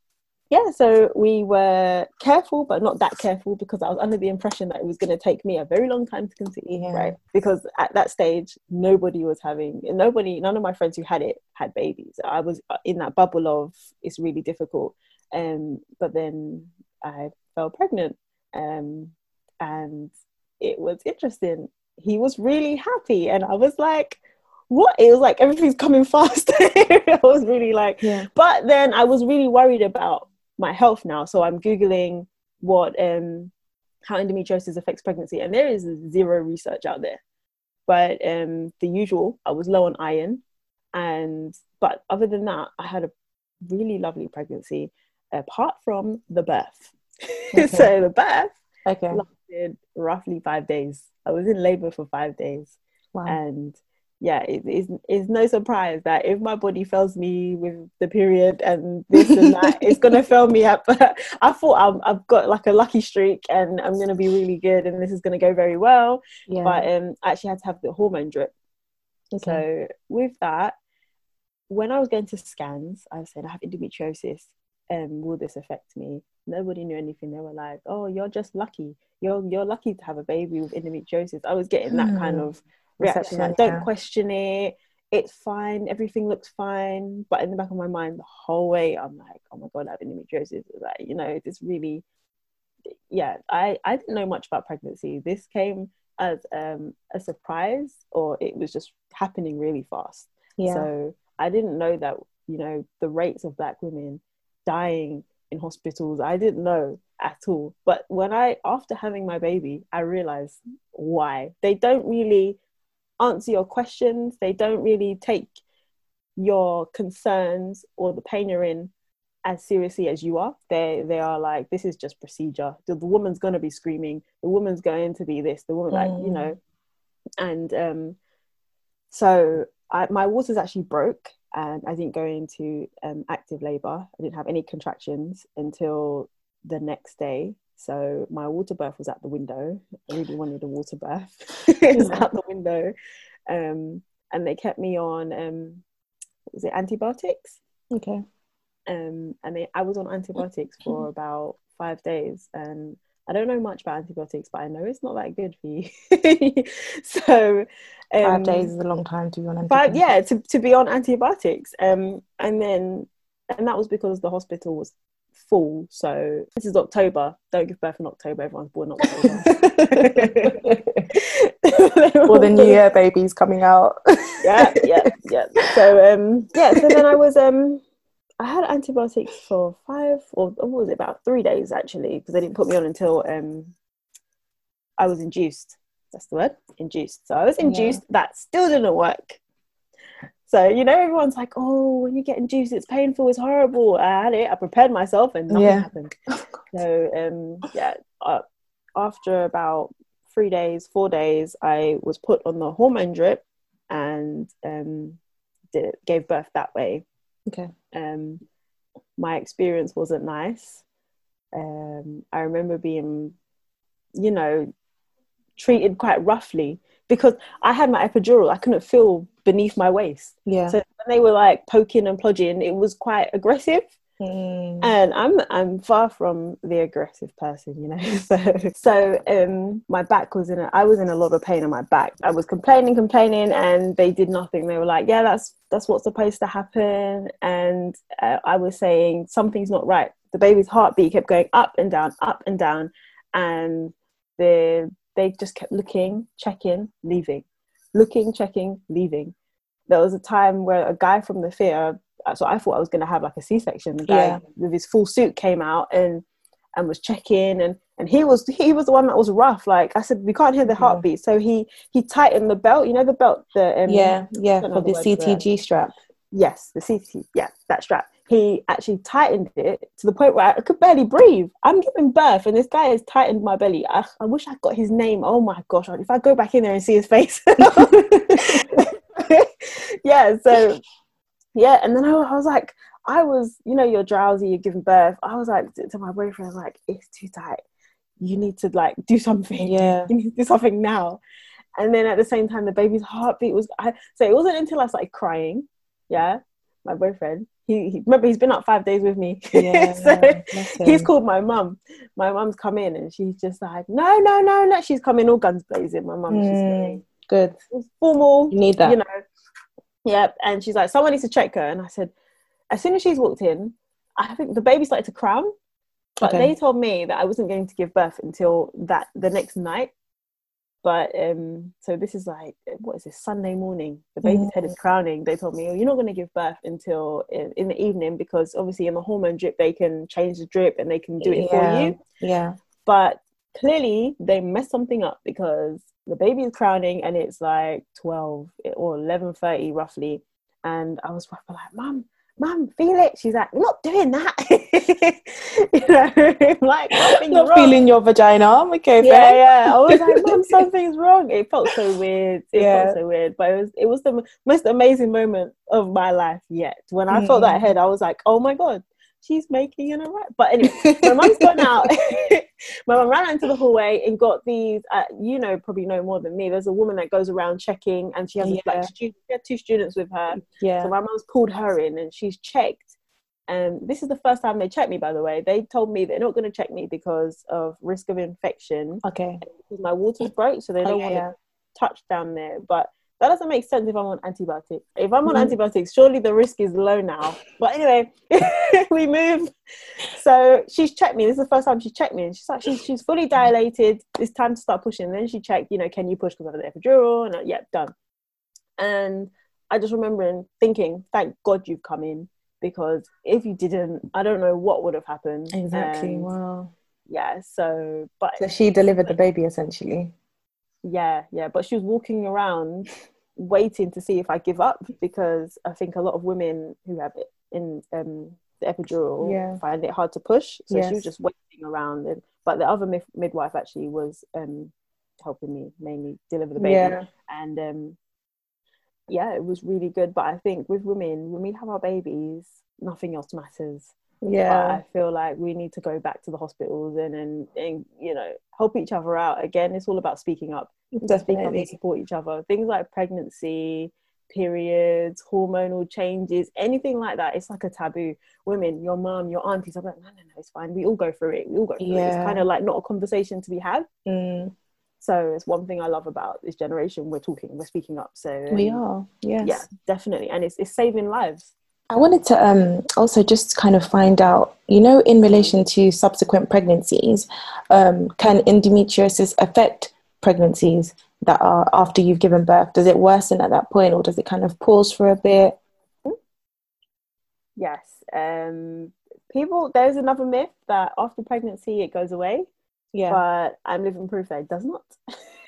yeah, so we were careful, but not that careful because I was under the impression that it was going to take me a very long time to conceive, yeah. right? Because at that stage, nobody was having, nobody, none of my friends who had it had babies. I was uh, in that bubble of it's really difficult. Um, but then I fell pregnant, um, and it was interesting. He was really happy, and I was like, what it was like everything's coming fast i was really like yeah. but then i was really worried about my health now. So I'm Googling what um, how endometriosis affects pregnancy, and there is zero research out there. But um, the usual, I was low on iron, and but other than that, I had a really lovely pregnancy, apart from the birth. Okay. so the birth okay. lasted roughly five days. I was in labor for five days, wow. and yeah, it is it's no surprise that if my body fails me with the period and this and that, it's gonna fail me up. I thought i have got like a lucky streak and I'm gonna be really good and this is gonna go very well. Yeah. But um, I actually had to have the hormone drip. Okay. So with that, when I was going to scans, I said I have endometriosis. um, will this affect me? Nobody knew anything. They were like, oh, you're just lucky. You're you're lucky to have a baby with endometriosis. I was getting that kind Hmm. of reaction. Reception, Like, don't yeah. question it. It's fine. Everything looks fine. But in the back of my mind, the whole way, I'm like, oh my god, I have endometriosis. Like, you know, this really, yeah. I I didn't know much about pregnancy. This came as um, a surprise, or it was just happening really fast. Yeah. So I didn't know that, you know, the rates of black women dying in hospitals, I didn't know at all. But when I, after having my baby, I realized why. They don't really answer your questions, they don't really take your concerns or the pain you're in as seriously as you are. They they are like, this is just procedure. The, the woman's gonna be screaming, the woman's going to be this, the woman like, you Mm. know. And um so I, my waters actually broke and I didn't go into um, active labor. I didn't have any contractions until the next day. So my water birth was out the window. I really wanted a water birth. it was out the window. Um, and they kept me on, um, was it antibiotics? okay. um, and they, I was on antibiotics for about five days, and I don't know much about antibiotics, but I know it's not that good for you. so, um, Five days is a long time to be on five, antibiotics. yeah, to, to be on antibiotics, um, and then and that was because the hospital was full. So this is October. Don't give birth in October. Everyone's born in October. Or the new year babies coming out. yeah, yeah, yeah. So um, yeah. So then I was um, I had antibiotics for five or what was it about three days actually because they didn't put me on until um, I was induced. That's the word, induced. So I was Yeah. induced. That still didn't work. So you know, everyone's like, "Oh, when you get induced, it's painful, it's horrible." I had it. I prepared myself, and nothing Yeah. happened. So um, yeah, uh, after about three days, four days, I was put on the hormone drip and um, did gave birth that way. Okay. Um, my experience wasn't nice. Um, I remember being, you know, treated quite roughly because I had my epidural. I couldn't feel beneath my waist. Yeah. So when they were like poking and plodging, it was quite aggressive Mm. and I'm I'm far from the aggressive person, you know. So so um my back was in a I was in a lot of pain on my back. I was complaining, complaining, and they did nothing. They were like, "Yeah, that's that's what's supposed to happen." And uh, I was saying something's not right. The baby's heartbeat kept going up and down, up and down, and the they just kept looking, checking, leaving, looking, checking, leaving. There was a time where a guy from the theatre so I thought I was going to have like a C-section. The guy Yeah. with his full suit came out and and was checking and and he was he was the one that was rough. Like I said, we can't hear the heartbeat, so he he tightened the belt. You know the belt. The um, yeah, yeah, for the. CTG strap. Yes, the CT. Yeah, that strap. He actually tightened it to the point where I could barely breathe. I'm giving birth, and this guy has tightened my belly. I, I wish I got his name. Oh my gosh! If I go back in there and see his face, yeah. So yeah, and then I, I was like, I was, you know, you're drowsy, you're giving birth. I was like to, my boyfriend, I was like, it's too tight. You need to like do something. Yeah. you need to do something now. And then at the same time, the baby's heartbeat was. I, so it wasn't until I started crying. Yeah, my boyfriend. He, he remember he's been up five days with me. Yeah, so he's called my mum. My mum's come in and she's just like, no, no, no, no. She's coming all guns blazing. My mum's just Mm. very Good. formal You need that. you know yep and she's like someone needs to check her and i said as soon as she's walked in i think the baby started to crown but Okay. they told me that i wasn't going to give birth until that the next night but um so this is like uh, what is this? Sunday morning. The baby's mm-hmm. head is crowning. They told me oh, you're not going to give birth until in, in the evening because obviously in the hormone drip they can change the drip and they can do it Yeah. for you. Yeah. but clearly they messed something up because the baby is crowning and it's like 12 or 11.30 roughly. And i was like mum mum feel it she's like "You're not doing that you know like Not wrong. feeling your vagina. Okay, yeah fair. yeah i was like mum something's wrong it felt so weird it Yeah. felt so weird but it was it was the most amazing moment of my life yet when i felt that Mm. head i was like oh my god she's making an alright but anyway my mum's gone out. My mum ran into the hallway and got these. Uh, you know, probably know more than me. There's a woman that goes around checking, and she has a Yeah. student. She had two students with her. yeah. So my mum's pulled her in, and she's checked, And this is the first time they checked me, by the way. They told me they're not going to check me because of risk of infection. Okay. Because my water's broke, so they don't Okay, want yeah. to touch down there. But that doesn't make sense if I'm on antibiotics. If I'm on Mhm. antibiotics, surely the risk is low now. But anyway, we move. So she's checked me. This is the first time she checked me, and she's like, she's, she's fully dilated. It's time to start pushing. And then she checked, you know, can you push because I of the epidural? And I, yeah, done. And I just remember thinking, thank God you've come in because if you didn't, I don't know what would have happened. Exactly. And, wow. yeah. So, but So she delivered the baby essentially. Yeah, yeah. But she was walking around waiting to see if I give up because I think a lot of women who have it in um, the epidural Yeah. find it hard to push. So she was just waiting around. And, but the other mif- midwife actually was um, helping me mainly deliver the baby. Yeah. And um, yeah, it was really good. But I think with women, when we have our babies, nothing else matters. But Yeah. I feel like we need to go back to the hospitals and, and, and you know, help each other out. Again, it's all about speaking up. We need to speak up Definitely. and support each other. Things like pregnancy, periods, hormonal changes, anything like that. It's like a taboo. Women, your mum, your aunties, I'm like, no, no, no, it's fine. We all go through it. We all go through it. It's kind of like not a conversation to be had. Mm, So it's one thing I love about this generation. We're talking, we're speaking up. So we um, are. Yes. yeah, definitely, and it's it's saving lives. I wanted to um, also just kind of find out, you know, in relation to subsequent pregnancies, um, can endometriosis affect pregnancies that are after you've given birth? Does it worsen at that point or does it kind of pause for a bit? Yes. Um, people, there's another myth that after pregnancy it goes away, Yeah. but I'm living proof that it does not,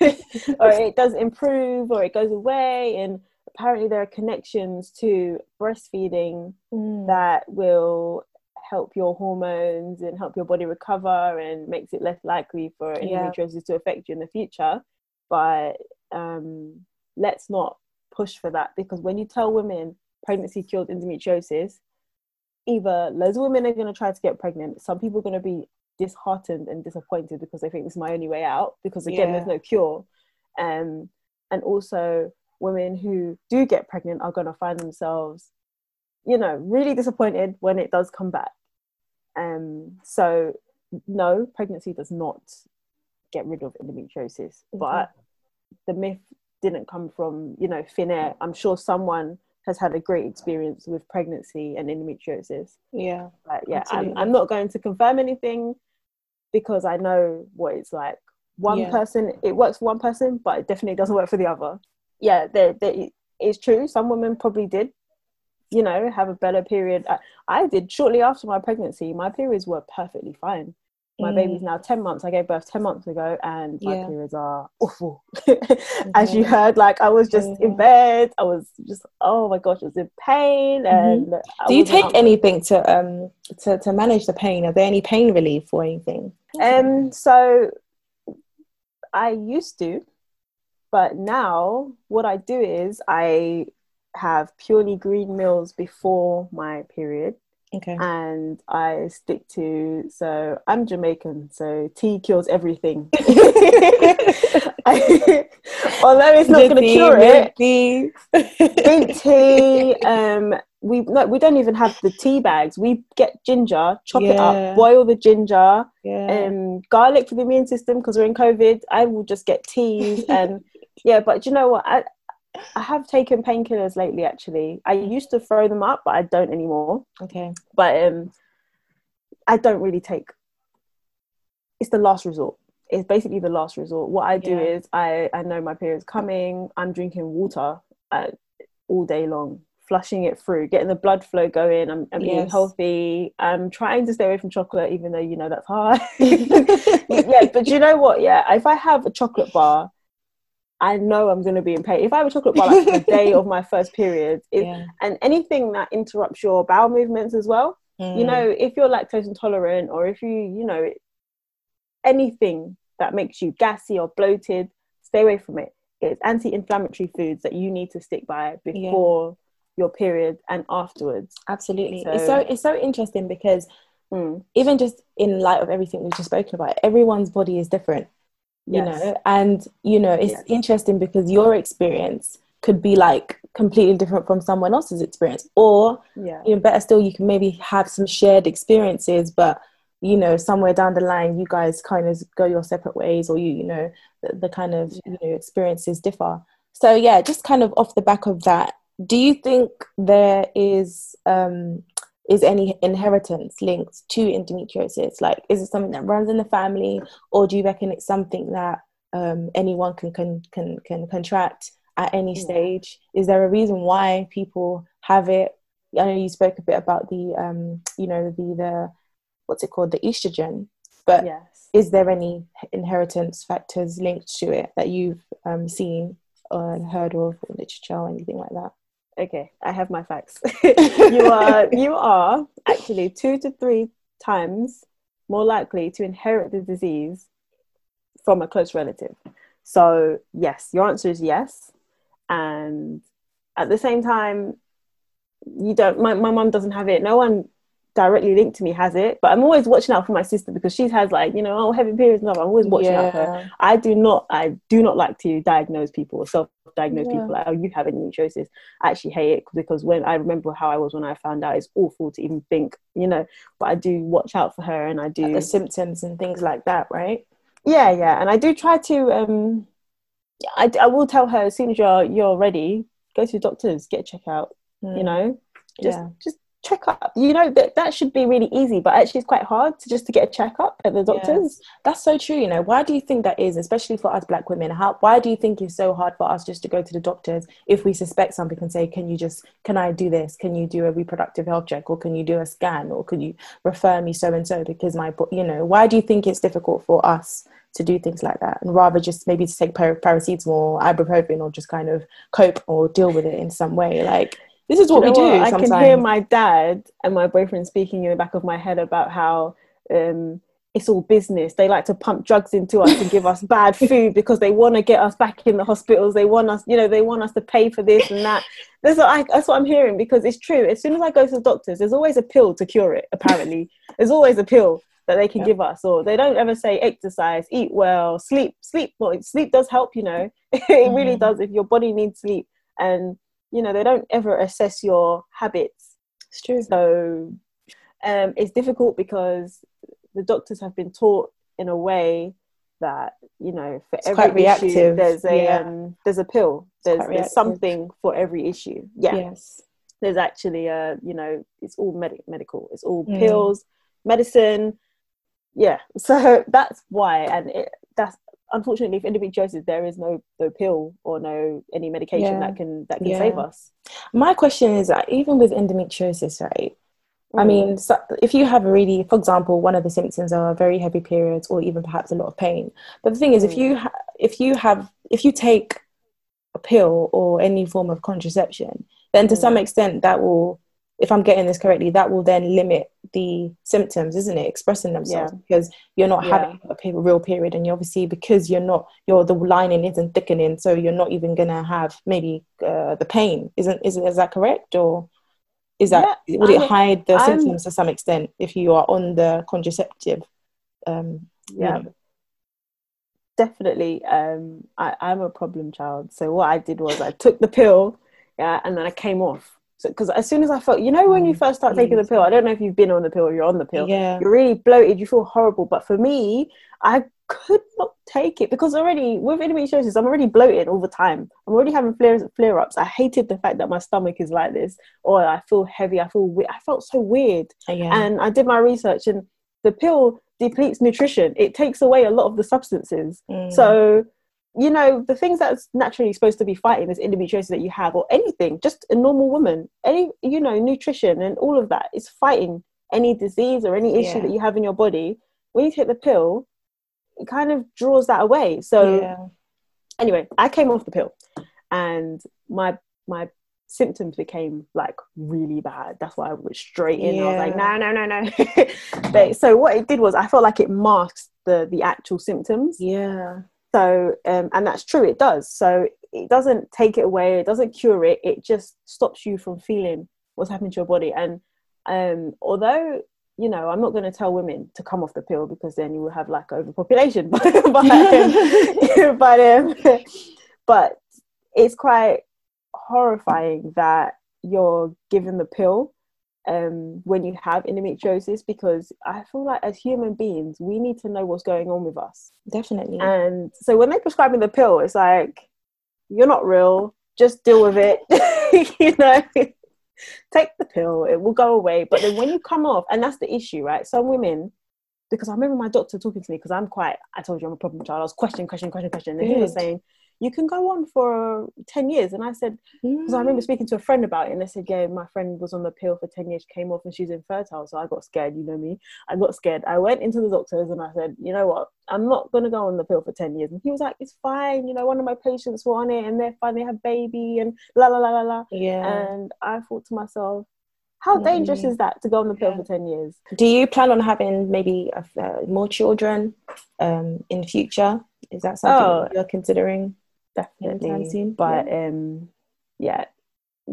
or it does improve, or it goes away. And apparently, there are connections to breastfeeding Mm. that will help your hormones and help your body recover and makes it less likely for Yeah. endometriosis to affect you in the future. But um, let's not push for that because when you tell women pregnancy cures endometriosis, either loads of women are going to try to get pregnant, some people are going to be disheartened and disappointed because they think this is my only way out because again Yeah. there's no cure um, and also women who do get pregnant are going to find themselves you know really disappointed when it does come back. Um, so no pregnancy does not get rid of endometriosis but the myth didn't come from you know thin air. I'm sure someone has had a great experience with pregnancy and endometriosis. Yeah. but yeah I'm, I'm not going to confirm anything because i know what it's like. One Yeah. person it works for one person but it definitely doesn't work for the other yeah there, there, it's true some women probably did you know have a better period I, I did shortly after my pregnancy my periods were perfectly fine my Mm. baby's now 10 months i gave birth 10 months ago and my Yeah. periods are awful as you heard like i was just in Mhm. bed i was just oh my gosh i was in pain and Mm-hmm. Do you take up- anything to um to, to manage the pain? Are there any pain relief or anything? Um, so I used to, but now what I do is I have purely green meals before my period okay. and I stick to so I'm Jamaican, so tea cures everything. Although it's not going to cure it, drink tea. Um, we no, we don't even have the tea bags. We get ginger, chop it up, boil the ginger, yeah. um, garlic for the immune system because we're in COVID. I will just get teas and yeah. But do you know what? I I have taken painkillers lately. Actually, I used to throw them up, but I don't anymore. okay. But um, I don't really take. It's the last resort. It's basically the last resort. What I do Yeah. is I I know my period's coming. I'm drinking water uh, all day long, flushing it through, getting the blood flow going. I'm, I'm eating healthy. I'm trying to stay away from chocolate, even though you know that's hard. yeah, but you know what? Yeah, if I have a chocolate bar, I know I'm going to be in pain. If I have a chocolate bar like the day of my first period, it, yeah. and anything that interrupts your bowel movements as well, you Mm. know, if you're lactose intolerant or if you, you know, anything that makes you gassy or bloated, stay away from it. It's anti-inflammatory foods that you need to stick by before your period and afterwards. absolutely. So- it's so it's so interesting because Mm, even just in light of everything we've just spoken about, everyone's body is different. You yes. know, and you know, it's Yes. interesting because your experience could be like completely different from someone else's experience or yeah even better still you can maybe have some shared experiences but you know somewhere down the line you guys kind of go your separate ways or you you know the, the kind of you know experiences differ so yeah just kind of off the back of that do you think there is um is any inheritance linked to endometriosis like is it something that runs in the family or do you reckon it's something that um, anyone can, can can can contract at any stage? Is there a reason why people have it? I know you spoke a bit about the, um, you know, the the what's it called, the estrogen, but yes. is there any inheritance factors linked to it that you've um, seen or heard of or literature or anything like that? Okay, I have my facts. you are you are actually two to three times more likely to inherit the disease from a close relative. So yes, your answer is yes and at the same time you don't my, my mom doesn't have it no one directly linked to me has it but i'm always watching out for my sister because she has like you know oh heavy periods and i'm always watching yeah. out for her i do not i do not like to diagnose people or self-diagnose yeah. people like oh you have endometriosis i actually hate it because when i remember how i was when i found out it's awful to even think you know but i do watch out for her and i do like the symptoms and things like that right yeah yeah and i do try to um I, I will tell her as soon as you're you're ready, go to the doctors, get a checkout. Mm. You know, just yeah. just check up. You know that that should be really easy, but actually it's quite hard to just to get a checkup at the doctors. Yes. That's so true. You know, why do you think that is, especially for us Black women? How why do you think it's so hard for us just to go to the doctors if we suspect something and say, can you just can I do this? Can you do a reproductive health check, or can you do a scan, or can you refer me so and so because my you know why do you think it's difficult for us to do things like that and rather just maybe to take paracetamol ibuprofen or just kind of cope or deal with it in some way like this is what you know we do what? i can hear my dad and my boyfriend speaking in the back of my head about how um, it's all business. They like to pump drugs into us and give us bad food because they want to get us back in the hospitals. They want us, you know, they want us to pay for this and that. That's what, I, that's what I'm hearing because it's true. As soon as I go to the doctors, there's always a pill to cure it, apparently. there's always a pill that they can yeah. give us or they don't ever say exercise eat well sleep sleep well sleep does help you know it mm-hmm. really does if your body needs sleep and you know they don't ever assess your habits. It's true. So um, it's difficult because the doctors have been taught in a way that you know for it's every issue there's a yeah. um, there's a pill. There's, there's something for every issue. Yeah. Yes. There's actually a you know it's all med- medical. It's all mm. pills medicine. Yeah. So that's why and it, that's unfortunately for endometriosis there is no no pill or no any medication yeah. that can that can yeah. save us my question is that even with endometriosis right mm. i mean so if you have a really for example one of the symptoms are very heavy periods or even perhaps a lot of pain but the thing is mm. if you ha- if you have if you take a pill or any form of contraception then to mm. some extent that will if I'm getting this correctly, that will then limit the symptoms, isn't it? Expressing themselves yeah. because you're not yeah. having a real period, and you obviously because you're not, you're the lining isn't thickening, so you're not even gonna have maybe uh, the pain. Isn't is is that correct or? Is that yeah, would it hide the I'm, symptoms to some extent if you are on the contraceptive? Um, yeah, you know? definitely. Um, I, I'm a problem child, so what I did was I took the pill, yeah, and then I came off because as soon as I felt, you know, when you mm, first start taking the pill, I don't know if you've been on the pill or you're on the pill. Yeah. You're really bloated. You feel horrible. But for me, I could not take it because already with endometriosis, I'm already bloated all the time. I'm already having flare flare ups. I hated the fact that my stomach is like this, or I feel heavy. I feel I felt so weird. Yeah. And I did my research, and the pill depletes nutrition. It takes away a lot of the substances. Mm. So you know the things that's naturally supposed to be fighting this endometriosis that you have or anything just a normal woman any you know nutrition and all of that is fighting any disease or any issue yeah. that you have in your body. When you take the pill it kind of draws that away. So yeah. anyway i came off the pill and my my symptoms became like really bad. That's why i went straight in. Yeah. i was like no no no no. But, so what it did was i felt like it masked the the actual symptoms. Yeah so um, and that's true it does. So it doesn't take it away it doesn't cure it it just stops you from feeling what's happening to your body. And um, although you know i'm not going to tell women to come off the pill because then you will have like overpopulation. But but, um, um, but it's quite horrifying that you're given the pill um, when you have endometriosis because I feel like as human beings, we need to know what's going on with us. Definitely. And so when they prescribe me the pill, it's like, you're not real, just deal with it. you know, take the pill, it will go away. But then when you come off, and that's the issue, right? Some women, because I remember my doctor talking to me because I'm quite, I told you I'm a problem child. I was questioning, questioning, questioning, questioning. And he was saying, you can go on for 10 years. And I said, because mm. I remember speaking to a friend about it, and they said, yeah, my friend was on the pill for 10 years, came off, and she's infertile. So I got scared, you know me. I got scared. I went into the doctors and I said, you know what? I'm not going to go on the pill for 10 years. And he was like, it's fine. You know, one of my patients were on it and they're fine, they have baby and la la la la la. Yeah. And I thought to myself, how mm-hmm. dangerous is that to go on the pill yeah. for 10 years? Do you plan on having maybe uh, more children um, in future? Is that something oh, you're considering? Definitely. But yeah. um, yeah,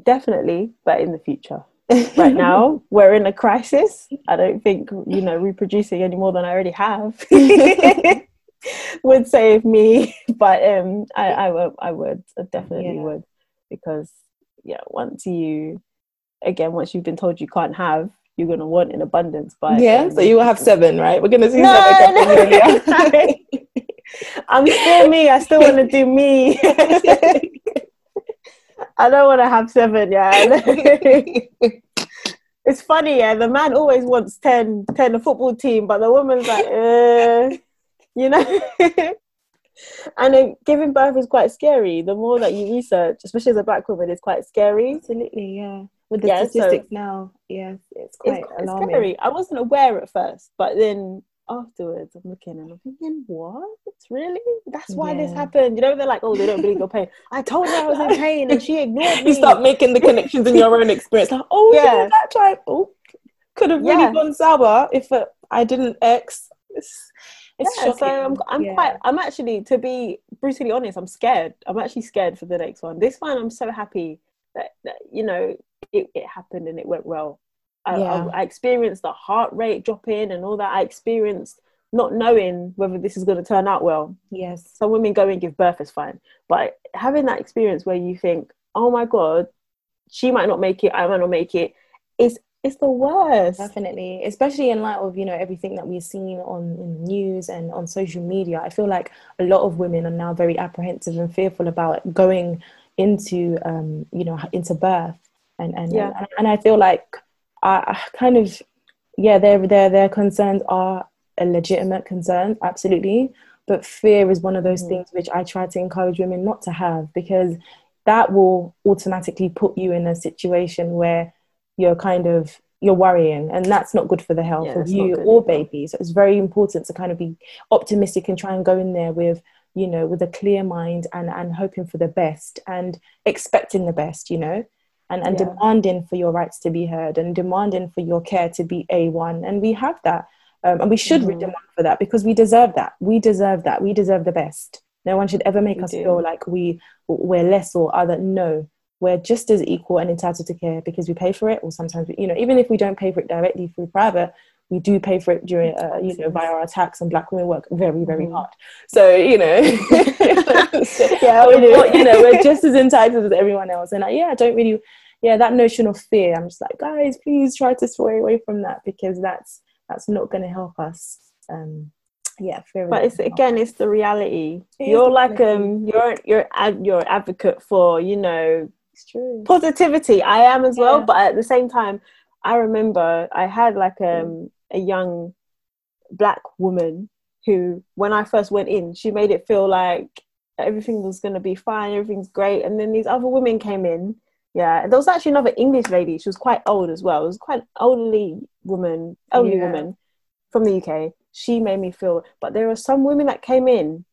definitely. But in the future, right now we're in a crisis. I don't think you know reproducing any more than I already have would save me. But um, I, I would, I would, I definitely yeah. would, because yeah, once you again, once you've been told you can't have, you're gonna want in abundance. But yeah, um, so you will have seven, right? We're gonna see no, no. I'm still me. I still want to do me. I don't want to have seven, yeah. it's funny, yeah. The man always wants 10, 10 a football team, but the woman's like, uh, you know. and then giving birth is quite scary. The more that you research, especially as a black woman, it's quite scary. Absolutely, yeah. With the yeah, statistics so now, yes, it's quite it's, alarming. scary. I wasn't aware at first, but then afterwards, I'm looking and I'm thinking, what? Really? That's why yeah. this happened. You know, they're like, oh, they don't believe your pain. I told her I was in pain and she ignored me. You start making the connections in your own experience. Like, oh, yeah, yeah that time, oh, could have really yeah. gone sour if uh, I didn't X. It's, it's yeah, shocking. so I'm, I'm quite, I'm actually, to be brutally honest, I'm scared. I'm actually scared for the next one. This one, I'm so happy that, that you know, it, it happened and it went well. I, yeah. I, I experienced the heart rate dropping and all that. I experienced not knowing whether this is going to turn out well. Yes. Some women go and give birth is fine. But having that experience where you think, oh my God, she might not make it, I might not make it, it's it's the worst. Definitely. Especially in light of, you know, everything that we've seen on in the news and on social media. I feel like a lot of women are now very apprehensive and fearful about going into um, you know, into birth. And and, yeah. and, and I feel like I kind of yeah, their their their concerns are a legitimate concern, absolutely. But fear is one of those mm. things which I try to encourage women not to have because that will automatically put you in a situation where you're kind of you're worrying and that's not good for the health yeah, of you or baby so it's very important to kind of be optimistic and try and go in there with you know with a clear mind and and hoping for the best and expecting the best you know and, and yeah. demanding for your rights to be heard and demanding for your care to be A1. And we have that. Um, and we should mm-hmm. demand for that because we deserve that. We deserve that. We deserve the best. No one should ever make we us do. feel like we we're less or other. No, we're just as equal and entitled to care because we pay for it, or sometimes we, you know, even if we don't pay for it directly through private, we do pay for it during, uh, you know, via our tax, and black women work very, very mm. hard. So, you know, yeah, we do. you know, we're just as entitled as everyone else. And I, yeah, I don't really, yeah, that notion of fear. I'm just like, guys, please try to sway away from that because that's that's not going to help us. Um, yeah, fear. But it's again, it's the reality. It you're like um, you're you're ad, you're advocate for you know, it's true positivity. I am as yeah. well, but at the same time, I remember I had like um a young black woman who, when I first went in, she made it feel like everything was going to be fine, everything's great. And then these other women came in. Yeah, there was actually another English lady. She was quite old as well. It was quite an elderly woman, elderly yeah. woman from the UK. She made me feel, but there are some women that came in,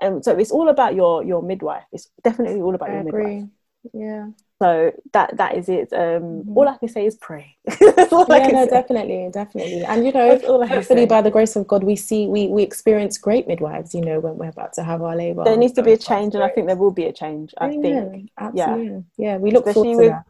and so it's all about your your midwife. It's definitely all about I your agree. midwife. Yeah so that that is it. Um mm-hmm. all i can say is pray. Yeah no, definitely definitely. And you know hopefully by the grace of god we see we we experience great midwives you know when we're about to have our labor there needs to be a change and i think there will be a change i yeah, think. Absolutely. yeah yeah we look Especially forward to with, that.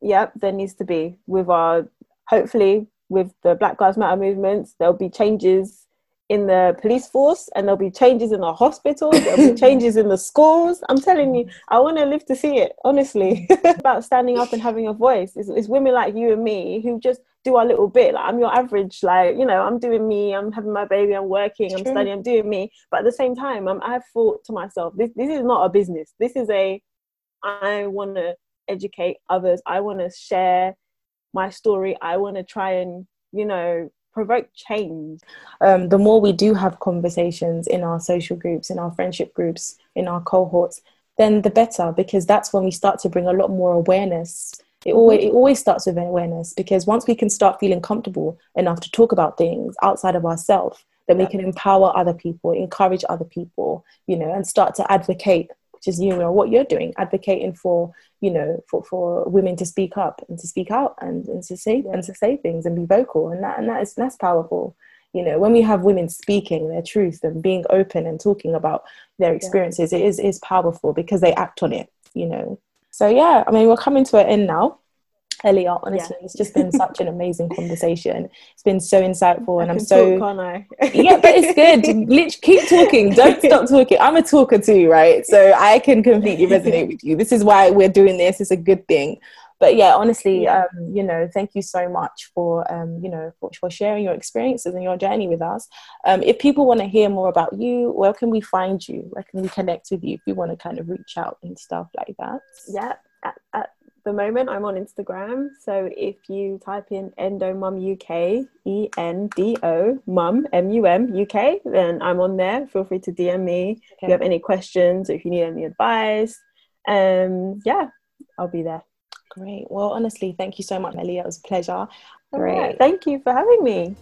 Yeah there needs to be. With our hopefully with the black lives matter movements there'll be changes in the police force and there'll be changes in the hospitals there'll be changes in the schools. I'm telling you i want to live to see it honestly. About standing up and having a voice. It's, it's, women like you and me who just do our little bit. Like i'm your average like you know i'm doing me i'm having my baby i'm working i'm studying i'm doing me. But at the same time I'm, i've thought to myself this, this is not a business. This is a i want to educate others. I want to share my story. I want to try and you know provoke change. Um, the more we do have conversations in our social groups, in our friendship groups, in our cohorts, then the better because that's when we start to bring a lot more awareness. It always, it always starts with awareness because once we can start feeling comfortable enough to talk about things outside of ourselves, then we can empower other people, encourage other people, you know, and start to advocate which is you know what you're doing advocating for you know for, for women to speak up and to speak out and, and to say and to say things and be vocal. And that and that is that's powerful. You know when we have women speaking their truth and being open and talking about their experiences yeah. it is is powerful because they act on it you know. So yeah i mean we're coming to an end now Aaliyah, honestly, yeah. it's just been such an amazing conversation. It's been so insightful, and I am so. Talk, I? yeah, but it's good. Literally, keep talking. Don't stop talking. I'm a talker too, right? So I can completely resonate with you. This is why we're doing this. It's a good thing. But yeah, honestly, yeah. Um, you know, thank you so much for um, you know for, for, sharing your experiences and your journey with us. Um, if people want to hear more about you, where can we find you? Where can we connect with you if we want to kind of reach out and stuff like that? Yeah, at, at the moment I'm on Instagram. So if you type in Endo Mum UK, E N D O Mum M U M UK, then I'm on there. Feel free to DM me okay. if you have any questions, or if you need any advice. Um, yeah, I'll be there. Great. Well, honestly, thank you so much, Aaliyah. It was a pleasure. Great. Right. Thank you for having me.